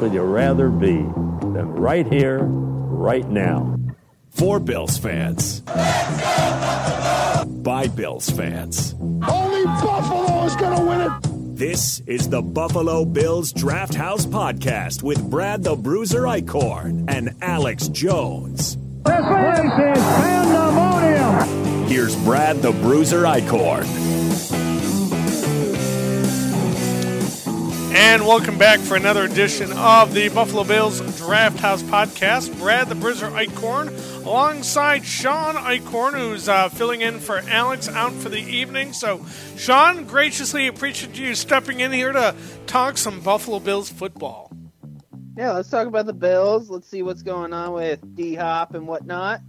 would you rather be than right here, right now? For Bills fans. By Bills fans. Only Buffalo is going to win it. This is the Buffalo Bills Draft House Podcast with Brad the Bruiser Eichkorn and Alex Jones. This is pandemonium. Here's Brad the Bruiser Eichkorn. And welcome back for another edition of the Buffalo Bills Draft House Podcast. Brad the Bruiser Eichkorn alongside Sean Eichkorn, who's uh, filling in for Alex out for the evening. So, Sean, graciously appreciate you stepping in here to talk some Buffalo Bills football. Yeah, let's talk about the Bills. Let's see what's going on with D Hop and whatnot.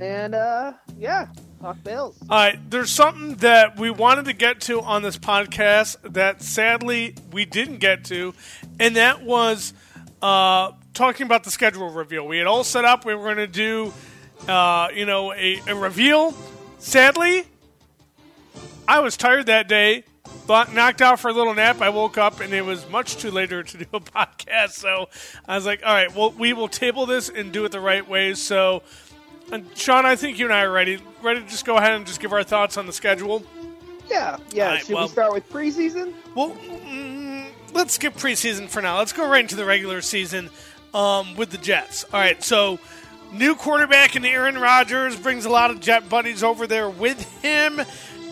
And uh, yeah, talk Bills. All right, there's something that we wanted to get to on this podcast that sadly we didn't get to, and that was uh, talking about the schedule reveal. We had all set up. We were going to do, uh, you know, a, a reveal. Sadly, I was tired that day. Thought knocked out for a little nap. I woke up and it was much too later to do a podcast. So I was like, all right, well, we will table this and do it the right way. So, and Sean, I think you and I are ready. Ready to just go ahead and just give our thoughts on the schedule. Yeah, yeah. Right, Should well- we start with preseason? Well, mm, let's skip preseason for now. Let's go right into the regular season um, with the Jets. All right, so new quarterback in Aaron Rodgers brings a lot of Jet buddies over there with him,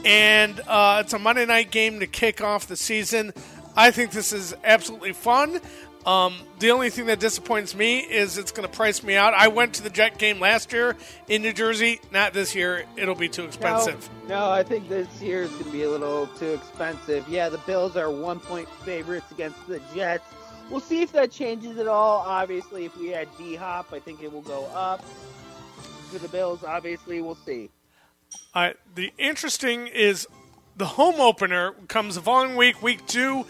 and uh, it's a Monday night game to kick off the season. I think this is absolutely fun. Um, the only thing that disappoints me is it's going to price me out. I went to the Jet game last year in New Jersey. Not this year. It'll be too expensive. No, no, I think this year is going to be a little too expensive. Yeah, the Bills are one point favorites against the Jets. We'll see if that changes at all. Obviously, if we had D Hop, I think it will go up. For the Bills, obviously, we'll see. All right. The interesting is the home opener comes the following week, week two.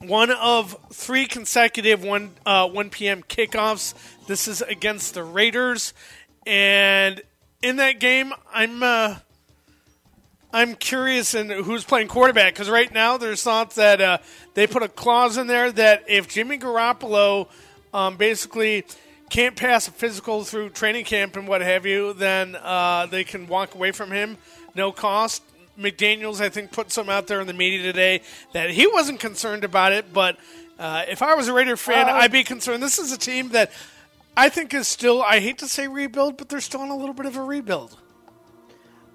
One of three consecutive one uh, one p.m. kickoffs. This is against the Raiders, and in that game, I'm uh, I'm curious in who's playing quarterback because right now there's thoughts that uh, they put a clause in there that if Jimmy Garoppolo um, basically can't pass a physical through training camp and what have you, then uh, they can walk away from him, no cost. McDaniels, I think, put some out there in the media today that he wasn't concerned about it, but uh, if I was a Raider fan, Uh, I'd be concerned. This is a team that I think is still, I hate to say rebuild, but they're still in a little bit of a rebuild.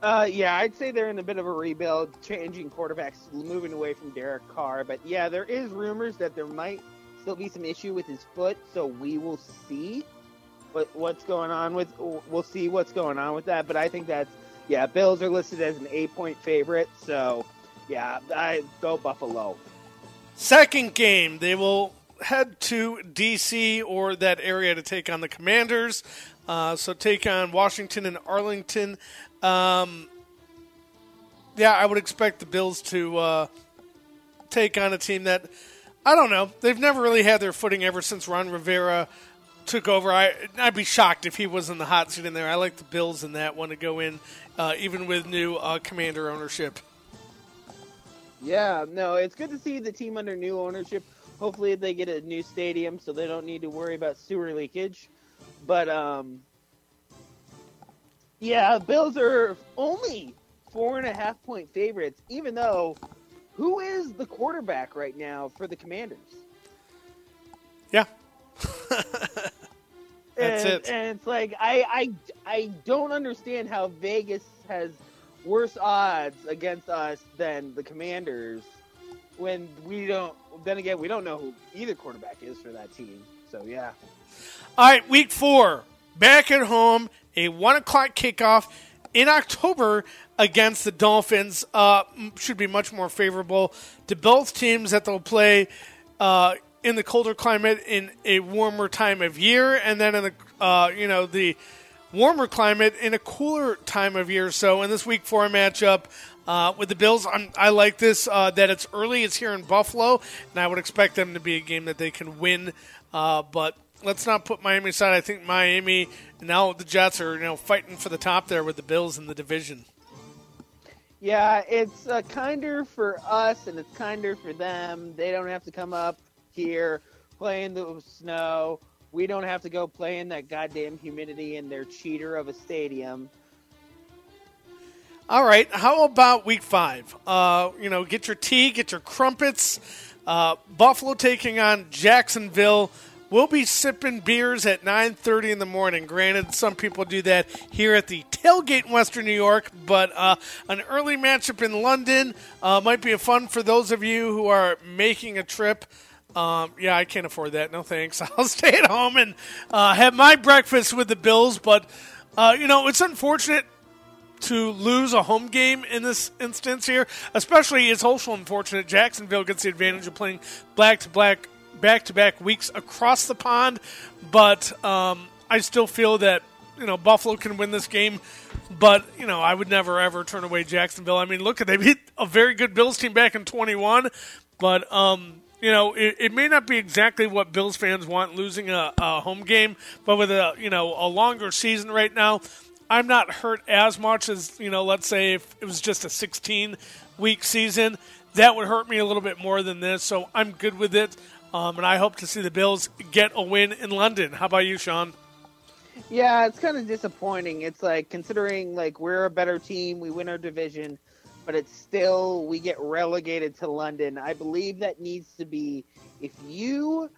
Uh, yeah, I'd say they're in a bit of a rebuild, changing quarterbacks, moving away from Derek Carr. But yeah, there is rumors that there might still be some issue with his foot, so we will see what what's going on with. We'll see what's going on with that. But I think that's yeah. Bills are listed as an eight point favorite, so yeah, I go Buffalo. Second game, they will head to D.C. or that area to take on the Commanders. Uh, so take on Washington and Arlington. Um, yeah, I would expect the Bills to uh, take on a team that I don't know. They've never really had their footing ever since Ron Rivera took over. I I'd be shocked if he was in the hot seat in there. I like the Bills in that one to go in, uh, even with new uh, Commander ownership. Yeah, no, it's good to see the team under new ownership. Hopefully, they get a new stadium so they don't need to worry about sewer leakage. But um, yeah, Bills are only four and a half point favorites, even though who is the quarterback right now for the Commanders? Yeah. That's and, it. And it's like I, I I don't understand how Vegas has worse odds against us than the Commanders when we don't. Then again, we don't know who either quarterback is for that team. So yeah, All right, week four, back at home, a one o'clock kickoff in October against the Dolphins. Uh, should be much more favorable to both teams that they'll play uh, in the colder climate in a warmer time of year, and then in the uh, you know the warmer climate in a cooler time of year. So in this week four matchup. Uh, with the Bills, I'm, I like this uh, that it's early. It's here in Buffalo, and I would expect them to be a game that they can win. Uh, but let's not put Miami aside. I think Miami now the Jets are you know fighting for the top there with the Bills in the division. yeah, it's uh, kinder for us and it's kinder for them. They don't have to come up here play in the snow. We don't have to go play in that goddamn humidity in their cheater of a stadium. All right. How about week five? Uh, you know, get your tea, get your crumpets. Uh, Buffalo taking on Jacksonville. We'll be sipping beers at 9:30 in the morning. Granted, some people do that here at the tailgate in Western New York, but uh, an early matchup in London uh, might be a fun for those of you who are making a trip. Um, yeah, I can't afford that. No thanks. I'll stay at home and uh, have my breakfast with the Bills. But uh, you know, it's unfortunate to lose a home game in this instance here. Especially, it's also unfortunate Jacksonville gets the advantage of playing black to black, back to back weeks across the pond. But um, I still feel that you know Buffalo can win this game. But you know, I would never ever turn away Jacksonville. I mean, look at they beat a very good Bills team back in 21, but um, you know, it, it, may not be exactly what Bills fans want losing a, a, home game, but with a you know a longer season right now, I'm not hurt as much as you know. Let's say if it was just a 16 week season, that would hurt me a little bit more than this. So I'm good with it, um, and I hope to see the Bills get a win in London. How about you, Sean? Yeah, it's kind of disappointing. It's like considering like we're a better team, we win our division but it's still we get relegated to London. I believe that needs to be if you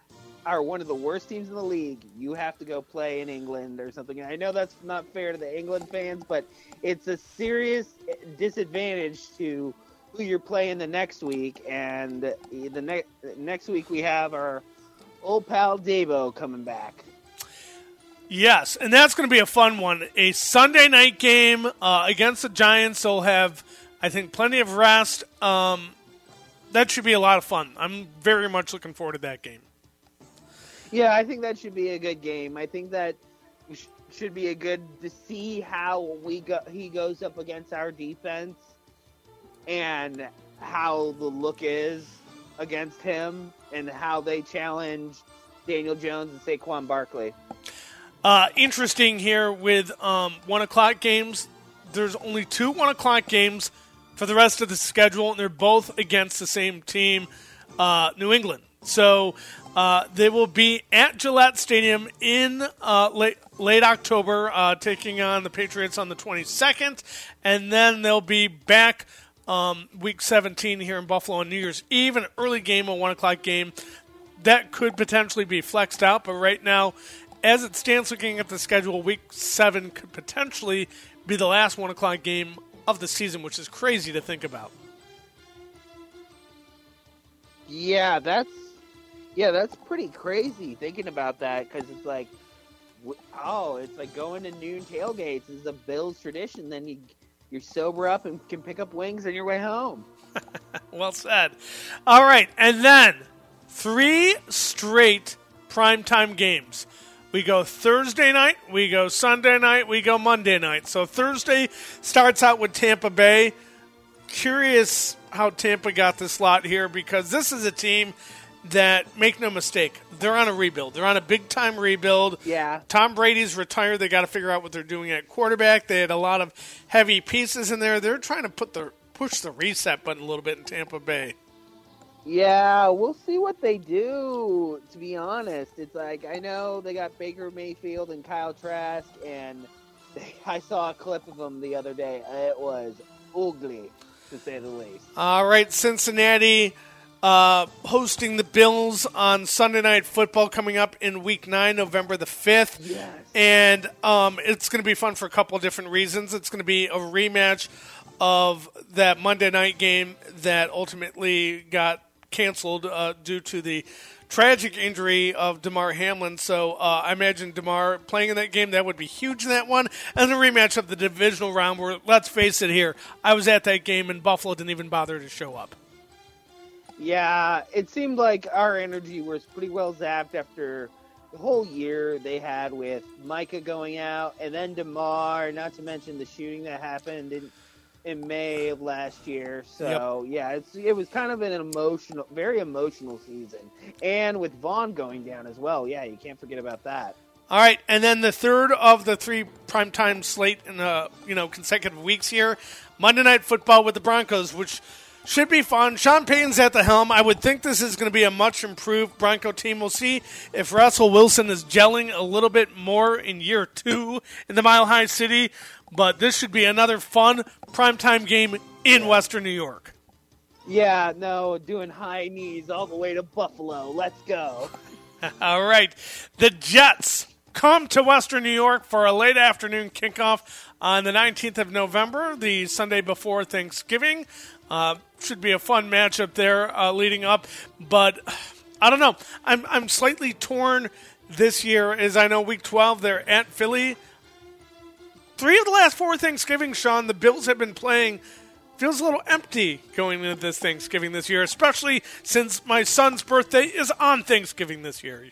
are one of the worst teams in the league, you have to go play in England or something. I know that's not fair to the England fans, but it's a serious disadvantage to who you're playing the next week. And the next next week we have our old pal Deebo coming back. Yes, and that's going to be a fun one. A Sunday night game uh, against the Giants. They'll have I think plenty of rest. Um, that should be a lot of fun. I'm very much looking forward to that game. Yeah, I think that should be a good game. I think that should be a good to see how we go. He goes up against our defense and how the look is against him and how they challenge Daniel Jones and Saquon Barkley. Uh, interesting here with um, one o'clock games. There's only two one o'clock games for the rest of the schedule, and they're both against the same team, uh, New England. So uh, they will be at Gillette Stadium in uh, late late October, uh, taking on the Patriots on the 22nd, and then they'll be back um, week 17 here in Buffalo on New Year's Eve, an early game, a one o'clock game. That could potentially be flexed out, but right now, as it stands, looking at the schedule, week seven could potentially be the last one o'clock game of the season, which is crazy to think about. Yeah, that's yeah, that's pretty crazy thinking about that because it's like, oh, it's like going to noon tailgates is a Bills tradition. Then you you're sober up and can pick up wings on your way home. well said. All right, and then three straight primetime games. We go Thursday night, we go Sunday night, we go Monday night. So Thursday starts out with Tampa Bay. Curious how Tampa got this slot here because this is a team that, make no mistake, they're on a rebuild. They're on a big time rebuild. Yeah. Tom Brady's retired. They got to figure out what they're doing at quarterback. They had a lot of heavy pieces in there. They're trying to put the push the reset button a little bit in Tampa Bay. Yeah, we'll see what they do. To be honest, it's like I know they got Baker Mayfield and Kyle Trask, and they, I saw a clip of them the other day. It was ugly, to say the least. All right, Cincinnati uh, hosting the Bills on Sunday Night Football coming up in Week Nine, November the fifth. Yes. And um, it's going to be fun for a couple of different reasons. It's going to be a rematch of that Monday night game that ultimately got canceled uh, due to the tragic injury of Damar Hamlin. So uh, I imagine Damar playing in that game that would be huge in that one, and the rematch of the divisional round. Where let's face it, here I was at that game and Buffalo didn't even bother to show up. Yeah, it seemed like our energy was pretty well zapped after the whole year they had with Micah going out and then Damar, not to mention the shooting that happened in in May of last year. So yep. yeah, it's it was kind of an emotional, very emotional season, and with Von going down as well. Yeah, you can't forget about that. All right, and then the third of the three primetime slate in the you know consecutive weeks here, Monday Night Football with the Broncos, which Should be fun. Sean Payton's at the helm. I would think this is going to be a much improved Bronco team. We'll see if Russell Wilson is gelling a little bit more in year two in the Mile High City. But this should be another fun primetime game in Western New York. Yeah, no, doing high knees all the way to Buffalo. Let's go. All right. The Jets come to Western New York for a late afternoon kickoff on the 19th of November, the Sunday before Thanksgiving. Uh, should be a fun matchup there uh, leading up, but I don't know. I'm, I'm slightly torn this year as I know week 12 they're at Philly. Three of the last four Thanksgiving, Sean, the Bills have been playing feels a little empty going into this Thanksgiving this year, especially since my son's birthday is on Thanksgiving this year.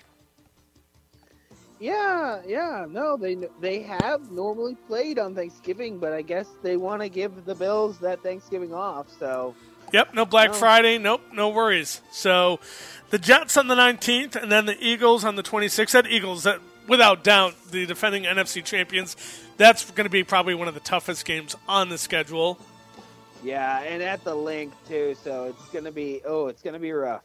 Yeah, yeah, no, they they have normally played on Thanksgiving, but I guess they want to give the Bills that Thanksgiving off. So, yep, no Black Oh. Friday, nope, no worries. So, the Jets on the 19th, and then the Eagles on the 26th. That Eagles, that without doubt, the defending NFC champions. That's going to be probably one of the toughest games on the schedule. yeah, and at the Linc too, so it's gonna be oh, it's gonna be rough.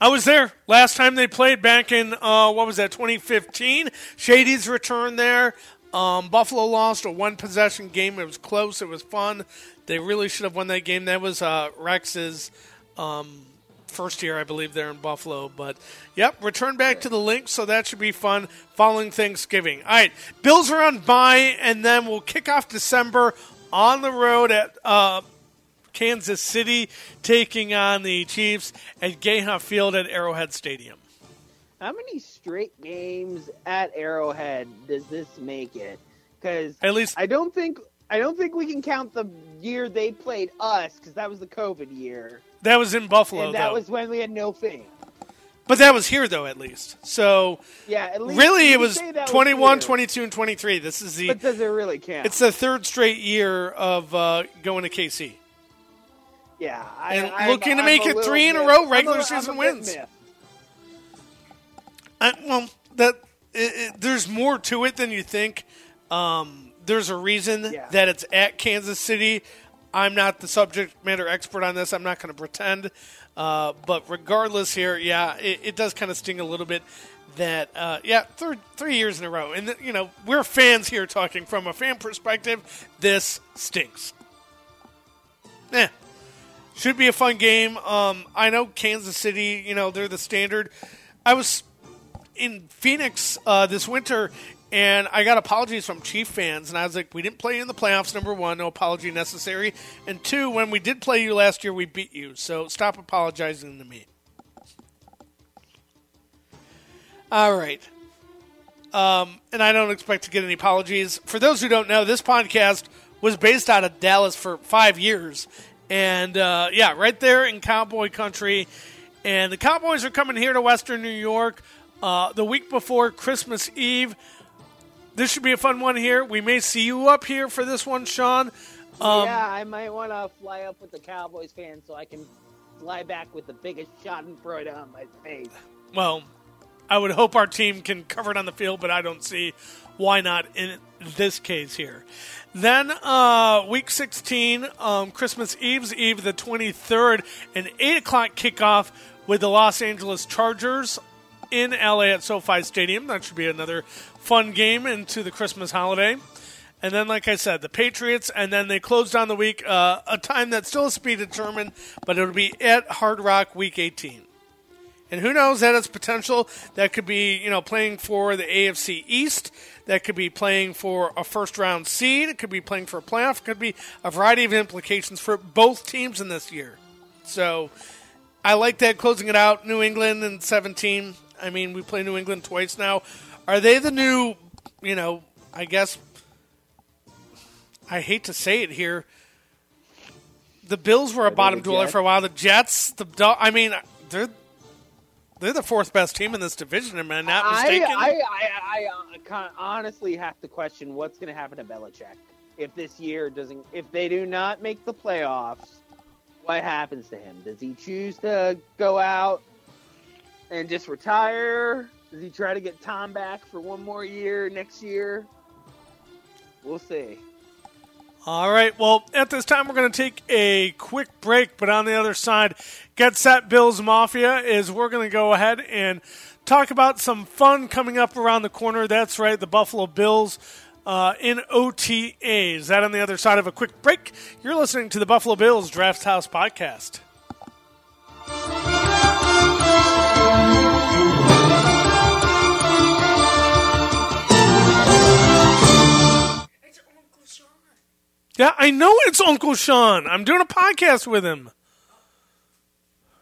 I was there last time they played back in uh, what was that 2015. Shady's return there. Um, Buffalo lost a one possession game. It was close. It was fun. They really should have won that game. That was uh, Rex's um, first year, I believe, there in Buffalo. But yep, return back to the Linc, so that should be fun following Thanksgiving. All right, Bills are on bye, and then we'll kick off December on the road at. Uh, Kansas City taking on the Chiefs at GEHA Field at Arrowhead Stadium. How many straight games at Arrowhead does this make it? Because At least I don't think I don't think we can count the year they played us because that was the COVID year, that was in Buffalo, and that though. was when we had no fans. but that was here, though, at least. So Yeah, at least really, it was say 21, here, 22, and 23. This is the But does it really count? it's the third straight year of uh, going to KC. Yeah, I, and I'm- looking to I'm make it three in a row regular season wins. I, well, that it, it, there's more to it than you think. Um, there's a reason Yeah. that it's at Kansas City. I'm not the subject matter expert on this. I'm not going to pretend. Uh, but regardless, here, yeah, it, it does kind of sting a little bit. That uh, yeah, third three years in a row, and you know we're fans here talking from a fan perspective. This stinks. Eh, should be a fun game. Um, I know Kansas City, you know, they're the standard. I was in Phoenix uh, this winter, and I got apologies from Chief fans, and I was like, we didn't play in the playoffs. Number one, no apology necessary, and two, when we did play you last year, we beat you. So stop apologizing to me. All right. Um, and I don't expect to get any apologies. For those who don't know, this podcast was based out of Dallas for five years. And uh, yeah, right there in Cowboy Country. And the Cowboys are coming here to Western New York uh, the week before Christmas Eve. This should be a fun one here. We may see you up here for this one, Sean. Um, yeah, I might want to fly up with the Cowboys fans so I can fly back with the biggest Schadenfreude on my face. Well, I would hope our team can cover it on the field, but I don't see why not in this case here. Then, uh, week 16, um, Christmas Eve's Eve, the 23rd, an 8 o'clock kickoff with the Los Angeles Chargers in LA at SoFi Stadium. That should be another fun game into the Christmas holiday. And then, like I said, the Patriots, and then they closed down the week, uh, a time that's still to be determined, but it'll be at Hard Rock Week 18. And who knows that has potential. That could be, you know, playing for the AFC East. That could be playing for a first round seed. It could be playing for a playoff. It could be a variety of implications for both teams in this year. So I like that closing it out. New England in 17. I mean, we play New England twice now. Are they the new, you know, I guess, I hate to say it here. The Bills were a bottom dweller for a while. The Jets, the I mean, they're they're the fourth best team in this division. Am I not mistaken? I, I, I uh, con- honestly have to question what's going to happen to Belichick if this year doesn't. If they do not make the playoffs, what happens to him? Does he choose to go out and just retire? Does he try to get Tom back for one more year next year? We'll see. All right. Well, at this time, we're going to take a quick break, but on the other side, Get Set Bills Mafia is we're going to go ahead and talk about some fun coming up around the corner. That's right, the Buffalo Bills. Uh, in OTAs. That on the other side of a quick break. You're listening to the Buffalo Bills Draft House Podcast. Yeah, I know it's Uncle Sean. I'm doing a podcast with him.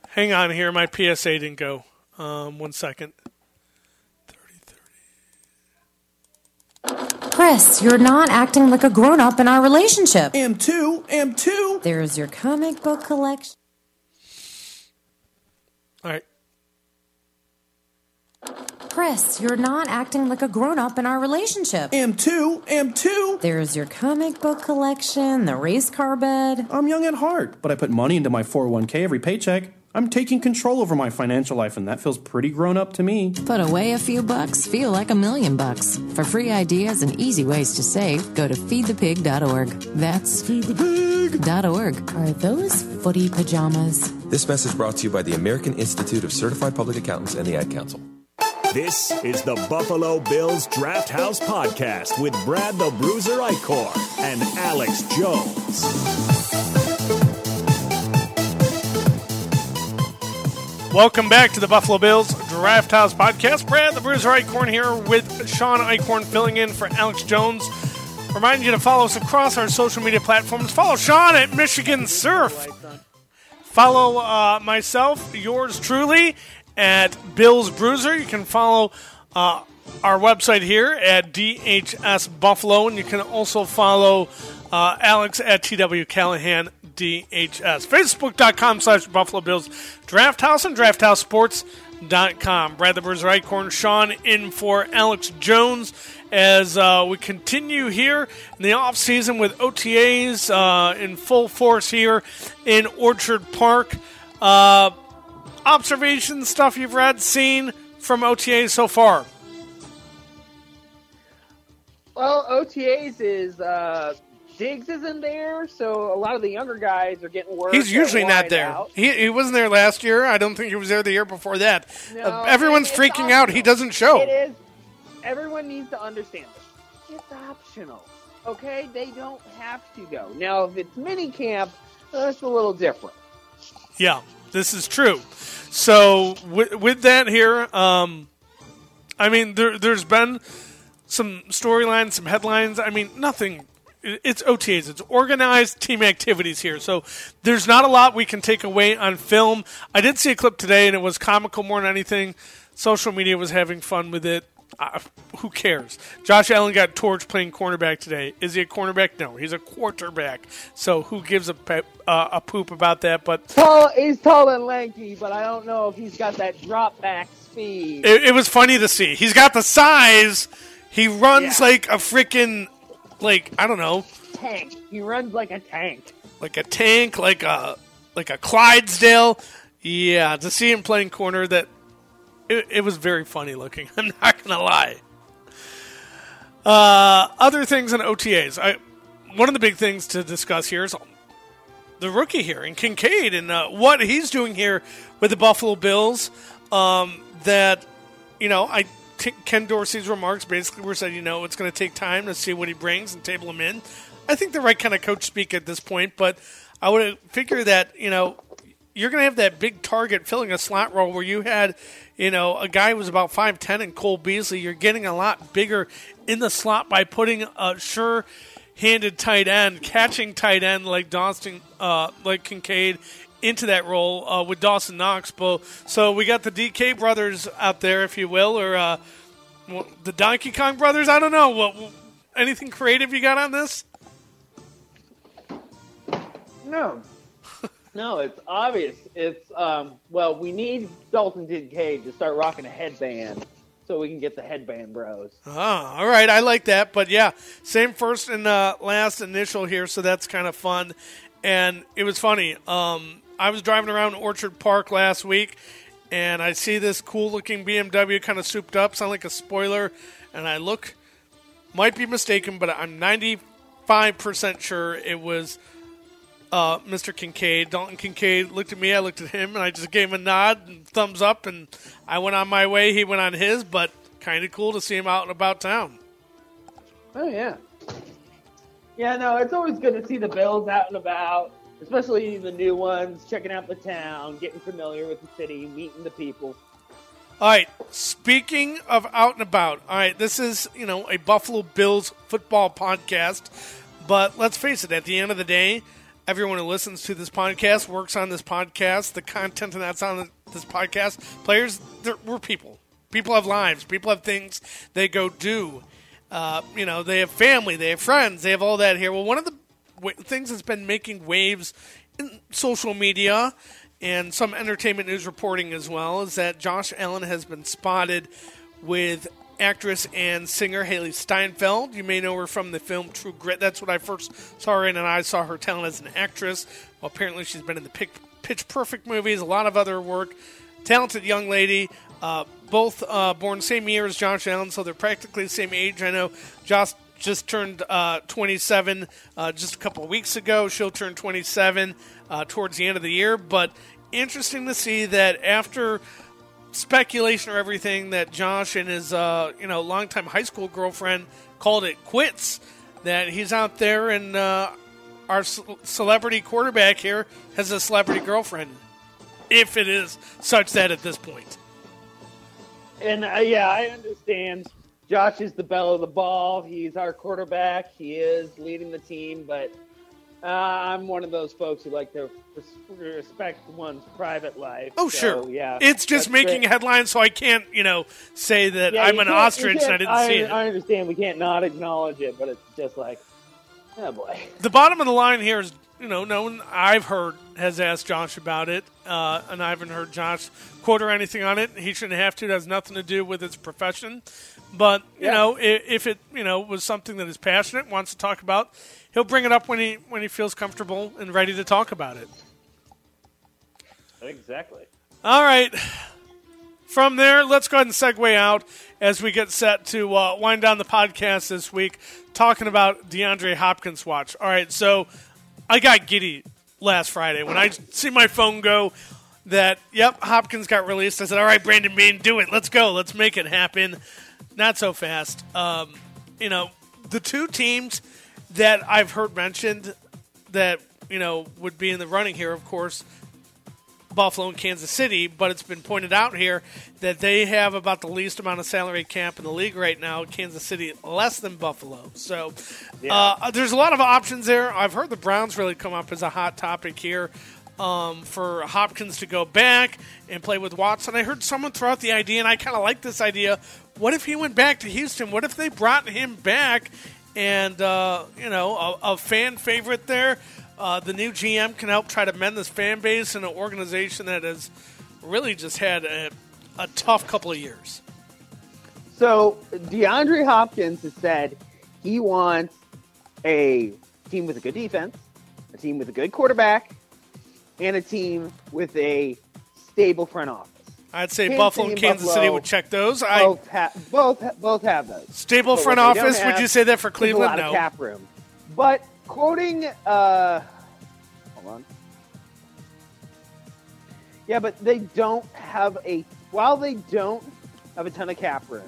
Hang on here. My PSA didn't go. Um, one second. Chris, you're not acting like a grown up in our relationship. Am two, am two. There's your comic book collection. All right. Chris, you're not acting like a grown up in our relationship. Am two, am two. There's your comic book collection, the race car bed. I'm young at heart, but I put money into my 401k every paycheck. I'm taking control over my financial life, and that feels pretty grown up to me. Put away a few bucks, feel like a million bucks. For free ideas and easy ways to save, go to feedthepig.org. That's feedthepig.org. Are those footy pajamas? This message brought to you by the American Institute of Certified Public Accountants and the Ad Council. This is the Buffalo Bills Draft House Podcast with Brad the Bruiser Eichkorn and Alex Jones. Welcome back to the Buffalo Bills Draft House Podcast. Brad the Bruiser Eichkorn here with Sean Eichkorn filling in for Alex Jones. Remind you to follow us across our social media platforms. Follow Sean at Michigan Surf. Follow uh, myself, yours truly, at Bills Bruiser. You can follow uh, our website here at DHS Buffalo, and you can also follow uh, Alex at TW Callahan DHS. Facebook.com slash Buffalo Bills Draft House and DraftHouseSports.com. Brad the Bruiser Eichkorn, Sean in for Alex Jones as uh, we continue here in the off season with OTAs uh, in full force here in Orchard Park. Observations, stuff you've read, seen from OTAs so far. Well, OTAs is uh, Diggs isn't there, so a lot of the younger guys are getting work. He's usually not there. He, he wasn't there last year. I don't think he was there the year before that. No, Uh, everyone's freaking out. He doesn't show. It is. Everyone needs to understand this. It's optional. Okay, they don't have to go. Now, if it's mini camp, that's a little different. Yeah, this is true. So with, with that here, um, I mean, there, there's been some storylines, some headlines. I mean, nothing. It's OTAs. It's organized team activities here. So there's not a lot we can take away on film. I did see a clip today, and it was comical more than anything. Social media was having fun with it. Uh, who cares? Josh Allen got torched playing cornerback today. Is he a cornerback? No, he's a quarterback. So who gives a pe- uh, a poop about that? But Tall, he's tall and lanky, but I don't know if he's got that drop back speed. it, it was funny to see. He's got the size. He runs Yeah. like a freaking, like I don't know, tank. He runs like a tank. like a tank, like a like a Clydesdale. Yeah, to see him playing corner, that it, it was very funny looking. I'm not gonna lie. Uh, other things in OTAs. I one of the big things to discuss here is the rookie here in Kincaid and uh, what he's doing here with the Buffalo Bills. Um, that you know, I Ken Dorsey's remarks basically were said, you know, it's going to take time to see what he brings and table him in. I think the right kind of coach speak at this point, but I would figure that you know you're going to have that big target filling a slot role where you had, you know, a guy who was about 5'10 and Cole Beasley. You're getting a lot bigger in the slot by putting a sure handed tight end, catching tight end like Dawson, uh, like Kincaid into that role uh, with Dawson Knox. But, so we got the DK brothers out there, if you will, or uh, the Donkey Kong brothers. I don't know. What, anything creative you got on this? No. No, it's obvious. It's um well, we need Dalton Kincaid to start rocking a headband so we can get the headband bros. Oh, all right. I like that. But yeah, same first and uh, last initial here, so that's kind of fun. And it was funny. Um, I was driving around Orchard Park last week, and I see this cool looking BMW kind of souped up, sound like a spoiler. And I look, might be mistaken, but I'm 95% sure it was uh, Mr. Kincaid. Dalton Kincaid looked at me, I looked at him, and I just gave him a nod and thumbs up, and I went on my way. He went on his, but kind of cool to see him out and about town. Oh yeah. Yeah, no, it's always good to see the Bills out and about, especially the new ones, checking out the town, getting familiar with the city, meeting the people. All right. Speaking of out and about, all right, this is you know a Buffalo Bills football podcast, but let's face it. At the end of the day, everyone who listens to this podcast works on this podcast. The content that's on this podcast, players, we're people. People have lives. People have things they go do. Uh, you know, they have family, they have friends, they have all that here. Well, one of the w- things that's been making waves in social media and some entertainment news reporting as well is that Josh Allen has been spotted with actress and singer Hailee Steinfeld. You may know her from the film True Grit. That's what I first saw her in, and I saw her talent as an actress. Well, apparently she's been in the Pitch, Perfect movies, a lot of other work. Talented young lady. Uh, both uh, born same year as Josh Allen, so they're practically the same age. I know Josh just turned uh, 27 uh, just a couple of weeks ago. She'll turn 27 uh, towards the end of the year. But interesting to see that after speculation or everything that Josh and his uh, you know longtime high school girlfriend called it quits. That he's out there and uh, our celebrity quarterback here has a celebrity girlfriend, if it is such that at this point. And uh, yeah, I understand. Josh is the belle of the ball. He's our quarterback. He is leading the team, but uh, I'm one of those folks who like to respect one's private life. Oh So, sure, yeah. It's just making great. headlines, so I can't you know say that Yeah, I'm an ostrich and I didn't see it. I understand we can't not acknowledge it, but it's just like, oh boy. The bottom of the line here is, you know, no one I've heard has asked Josh about it, uh, and I haven't heard Josh quote or anything on it. He shouldn't have to. It has nothing to do with his profession. But you Yeah. know, if, if it you know was something that is passionate, wants to talk about, he'll bring it up when he when he feels comfortable and ready to talk about it. Exactly. All right. From there, let's go ahead and segue out as we get set to uh, wind down the podcast this week, talking about DeAndre Hopkins' watch. All right, so I got giddy last Friday when I see my phone go that, yep, Hopkins got released. I said, all right, Brandon Beane, do it. Let's go. Let's make it happen. Not so fast. Um, you know, the two teams that I've heard mentioned that, you know, would be in the running here, of course, Buffalo and Kansas City, but it's been pointed out here that they have about the least amount of salary cap in the league right now. Kansas City less than Buffalo. So uh, there's a lot of options there. I've heard the Browns really come up as a hot topic here um, for Hopkins to go back and play with Watson. I heard someone throw out the idea, and I kind of like this idea. What if he went back to Houston? What if they brought him back and, uh, you know, a, a fan favorite there? Uh, the new GM can help try to mend this fan base in an organization that has really just had a, a tough couple of years. So DeAndre Hopkins has said he wants a team with a good defense, a team with a good quarterback, and a team with a stable front office. I'd say Kansas Buffalo and Kansas City would check those. I Both, ha- both, both have those. stable But front office. Would you say that for Cleveland? A lot No. of cap room. But quoting, uh, hold on. Yeah, but they don't have a. While they don't have a ton of cap room,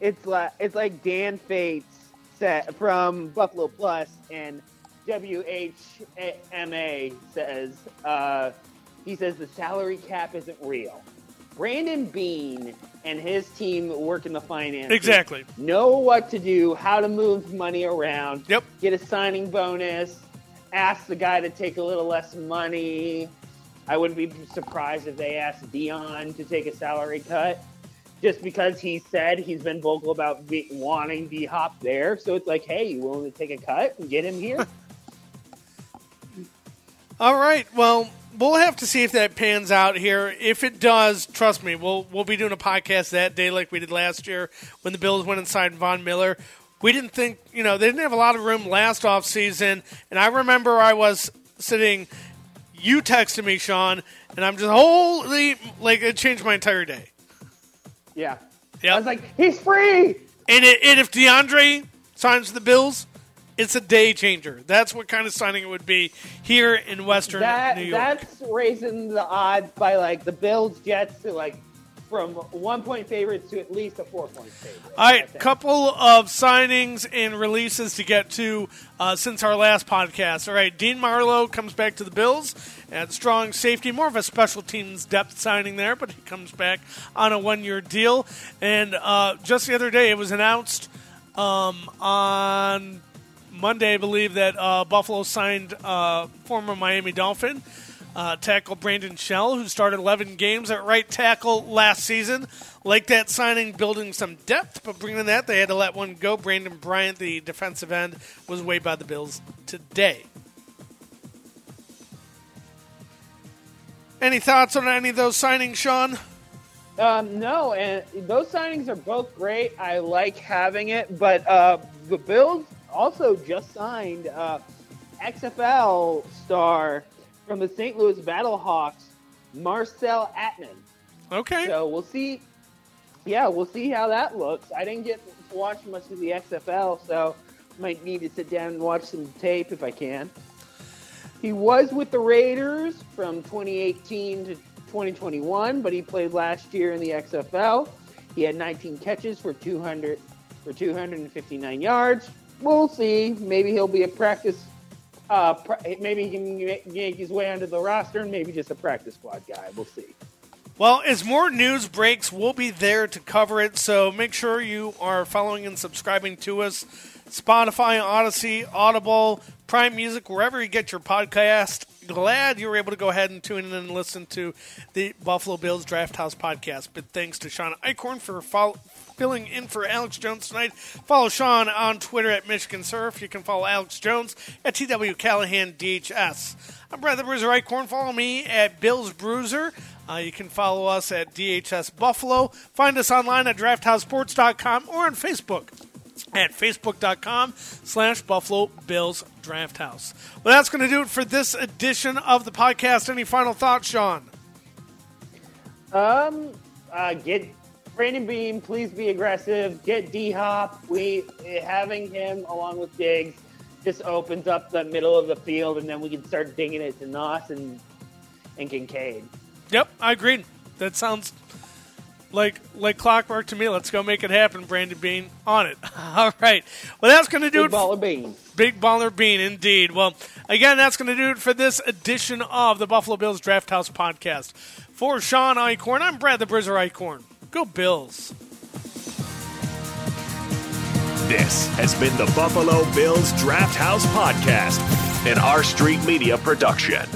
it's like it's like Dan Fates said from Buffalo Plus and WHMA says uh, he says the salary cap isn't real. Brandon Beane and his team work in the finance Exactly. know what to do, how to move money around. Yep. Get a signing bonus. Ask the guy to take a little less money. I wouldn't be surprised if they asked Dion to take a salary cut, just because he said he's been vocal about be- wanting D Hop there. So it's like, hey, you willing to take a cut and get him here? All right. Well, we'll have to see if that pans out here. If it does, trust me, we'll we'll be doing a podcast that day like we did last year when the Bills went inside Von Miller. We didn't think, you know, they didn't have a lot of room last off season, and I remember I was sitting. You texted me, Sean, and I'm just holy like it changed my entire day. yeah. Yeah. I was like, he's free. And, it, and if DeAndre signs with the Bills, it's a day changer. That's what kind of signing it would be here in Western That New York. that's raising the odds by like the Bills Jets to like from one point favorites to at least a four point favorite. All right, couple of signings and releases to get to uh, since our last podcast. All right, Dean Marlowe comes back to the Bills at strong safety, more of a special teams depth signing there, but he comes back on a one year deal. And uh, just the other day, it was announced um, on Monday, I believe, that uh, Buffalo signed uh, former Miami Dolphin. Uh, tackle Brandon Shell, who started 11 games at right tackle last season. Like that signing, building some depth, but bringing that, they had to let one go. Brandon Bryant, the defensive end, was waived by the Bills today. Any thoughts on any of those signings, Sean? Um, no, and those signings are both great. I like having it, but uh, the Bills also just signed uh, XFL star from the St. Louis Battlehawks, Marcell Ateman. Okay. So we'll see. Yeah, we'll see how that looks. I didn't get to watch much of the XFL, so might need to sit down and watch some tape if I can. He was with the Raiders from 2018 to 2021, but he played last year in the XFL. He had 19 catches for 200 for 259 yards. We'll see. Maybe he'll be a practice. Uh, maybe he can yank his way onto the roster, and maybe just a practice squad guy. We'll see. Well, as more news breaks, we'll be there to cover it. So make sure you are following and subscribing to us. Spotify, Odyssey, Audible, Prime Music, wherever you get your podcast. Glad you were able to go ahead and tune in and listen to the Buffalo Bills Draft House podcast. But thanks to Sean Eichkorn for follow- filling in for Alex Jones tonight. Follow Sean on Twitter at Michigan Surf. You can follow Alex Jones at TW Callahan DHS. I'm Brad the Bruiser Eichkorn. Follow me at Bills Bruiser. Uh, you can follow us at DHS Buffalo. Find us online at drafthousesports.com or on Facebook at facebook.com slash Buffalo Bills Draft House. Well, that's going to do it for this edition of the podcast. Any final thoughts, Sean? Um, uh, get Brandon Beane. Please be aggressive. Get D Hop. We eh, having him along with Diggs just opens up the middle of the field, and then we can start dinging it to Knox and and Kincaid. Yep, I agree. That sounds like like clockwork to me. Let's go make it happen, Brandon Beane. On it. All right. Well, that's going to do Big it. Big baller Beane. Big baller Beane, indeed. Well, again, that's going to do it for this edition of the Buffalo Bills Draft House podcast. For Sean Eichkorn, I'm Brad the Bruiser Eichkorn. Go Bills. This has been the Buffalo Bills Draft House Podcast, an R Street Media production.